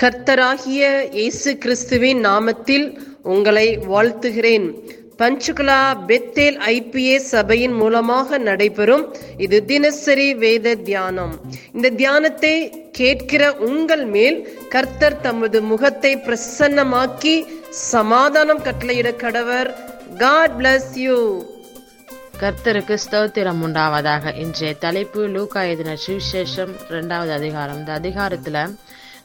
கர்த்தராகிய இயேசு கிறிஸ்துவின் நாமத்தில் உங்களை வாழ்த்துகிறேன். பஞ்சுகுலா பெத்தேல் ஐபிஏ சபையின் மூலமாக நடைபெறும் இது தினசரி வேத தியானம். இந்த தியானத்தை கேட்கிற உங்கள் மேல் கர்த்தர் தமது முகத்தை பிரசன்னமாக்கி சமாதானம் கட்டளையிட கடவர். காட் பிளஸ் யூ கர்த்தருக்கு ஸ்தோத்திரம் உண்டாவதாக. இன்றைய தலைப்பு லூகா எதின சுவிசேஷம் ரெண்டாவது அதிகாரம். இந்த அதிகாரத்துல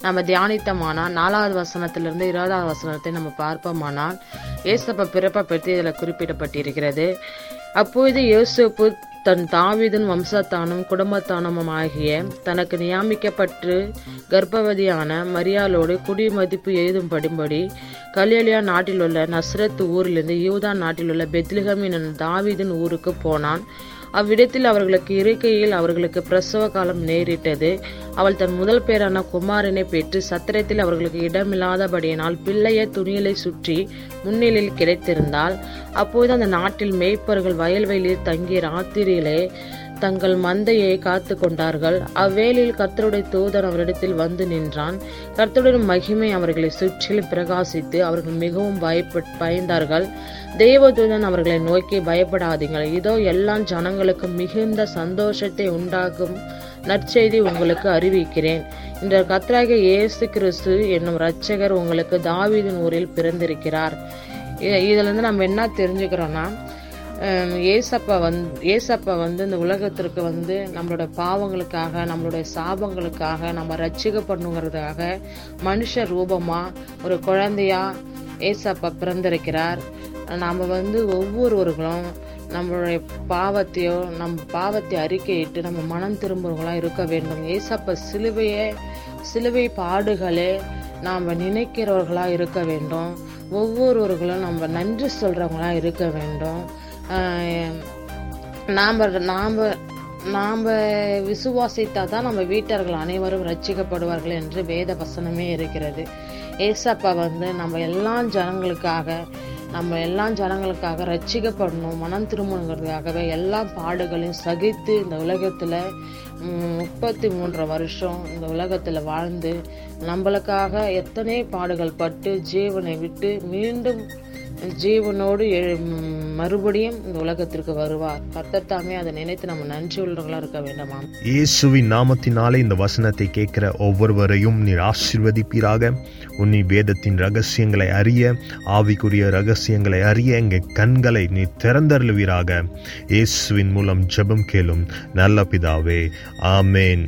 நம்ம தியானித்தமானால் நாலாவது வசனத்திலிருந்து இருபதாவது வசனத்தை நம்ம பார்ப்போமானால் ஏசப்ப பிறப்பை பற்றி இதில் குறிப்பிடப்பட்டிருக்கிறது. அப்பொழுது யோசேப்பு தன் தாவிதன் வம்சத்தானும் குடும்பத்தானும் ஆகிய தனக்கு நியமிக்கப்பட்டு கர்ப்பவதியான மரியாளோடு குடிமதிப்பு எழுதும்படிபடி கலியலியா நாட்டிலுள்ள நஸ்ரத் ஊரிலிருந்து யூதா நாட்டிலுள்ள பெத்லிகம் எனும் தாவீதின் ஊருக்கு போனான். அவ்விடத்தில் அவர்களுக்கு இருக்கையில் அவர்களுக்கு பிரசவ காலம் நேரிட்டது. அவள் தன் முதல் பேரான குமாரனை பெற்று சத்திரத்தில் அவர்களுக்கு இடமில்லாதபடியினால் பிள்ளைய துணியலை சுற்றி முன்னிலையில் கிடைத்திருந்தால் அப்போது அந்த நாட்டில் மேய்ப்பர்கள் வயல்வெளியில் தங்கி ராத்திரியிலே தங்கள் மந்தையை காத்து கொண்டார்கள். அவ்வேளையில் கர்த்தருடைய தூதன் அவரிடத்தில் வந்து நின்றான். கர்த்தருடைய மகிமை அவர்களை சுற்றிலும் பிரகாசித்து அவர்கள் மிகவும் பயப்பட் பயந்தார்கள். தேவதூதன் அவர்களை நோக்கி பயப்படாதீங்கள். இதோ எல்லா ஜனங்களுக்கும் மிகுந்த சந்தோஷத்தை உண்டாக்கும் நற்செய்தி உங்களுக்கு அறிவிக்கிறேன். இந்த கர்த்தராகிய இயேசு கிறிஸ்து என்னும் இரட்சகர் உங்களுக்கு தாவீதின் ஊரில் பிறந்திருக்கிறார். இதுல இருந்து நம்ம என்ன தெரிஞ்சுக்கிறோம்னா ஏசப்பா வந் ஏசப்பா வந்து இந்த உலகத்திற்கு வந்து நம்மளோட பாவங்களுக்காக நம்மளுடைய சாபங்களுக்காக நம்ம ரட்சிக்கப்படணுங்கிறதுக்காக மனுஷ ரூபமாக ஒரு குழந்தையா ஏசப்பா பிறந்திருக்கிறார். நாம் வந்து ஒவ்வொருவர்களும் நம்மளுடைய பாவத்தையோ நம் பாவத்தை அறிக்கையிட்டு நம்ம மனம் திரும்புறவங்களாம் இருக்க வேண்டும். ஏசப்ப சிலுவையே சிலுவை பாடுகளே நாம் நினைக்கிறவர்களாக இருக்க வேண்டும். ஒவ்வொருவர்களும் நம்ம நன்றி சொல்கிறவங்களாக இருக்க வேண்டும். நாம் நாம் நாம் விசுவாசித்தால் தான் நம்ம வீட்டர்கள் அனைவரும் ரட்சிக்கப்படுவார்கள் என்று வேத வசனமே இருக்கிறது. ஏசப்பா வந்து நம்ம எல்லா ஜனங்களுக்காக நம்ம எல்லா ஜனங்களுக்காக ரட்சிக்கப்படணும் மனம் திரும்பணுங்கிறதுக்காகவே எல்லா பாடுகளையும் சகித்து இந்த உலகத்தில் முப்பத்தி மூன்று வருஷம் இந்த உலகத்தில் வாழ்ந்து நம்மளுக்காக எத்தனை பாடுகள் பட்டு ஜீவனை விட்டு மீண்டும் ஜீவனோடு மறுபடியும் இந்த உலகத்திற்கு வருவார். கர்த்தர் தாமே அதை நினைத்து நம்ம நன்றி உள்ளவர்களா இருக்க வேண்டாமா? இயேசுவின் நாமத்தினாலே இந்த வசனத்தை கேட்கிற ஒவ்வொருவரையும் நீர் ஆசிர்வதிப்பீராக. உன்னி வேதத்தின் ரகசியங்களை அறிய ஆவிக்குரிய ரகசியங்களை அறிய எங்கள் கண்களை நீ திறந்தருளுவீராக. இயேசுவின் மூலம் ஜெபம் கேளும் நல்ல பிதாவே. ஆமேன்.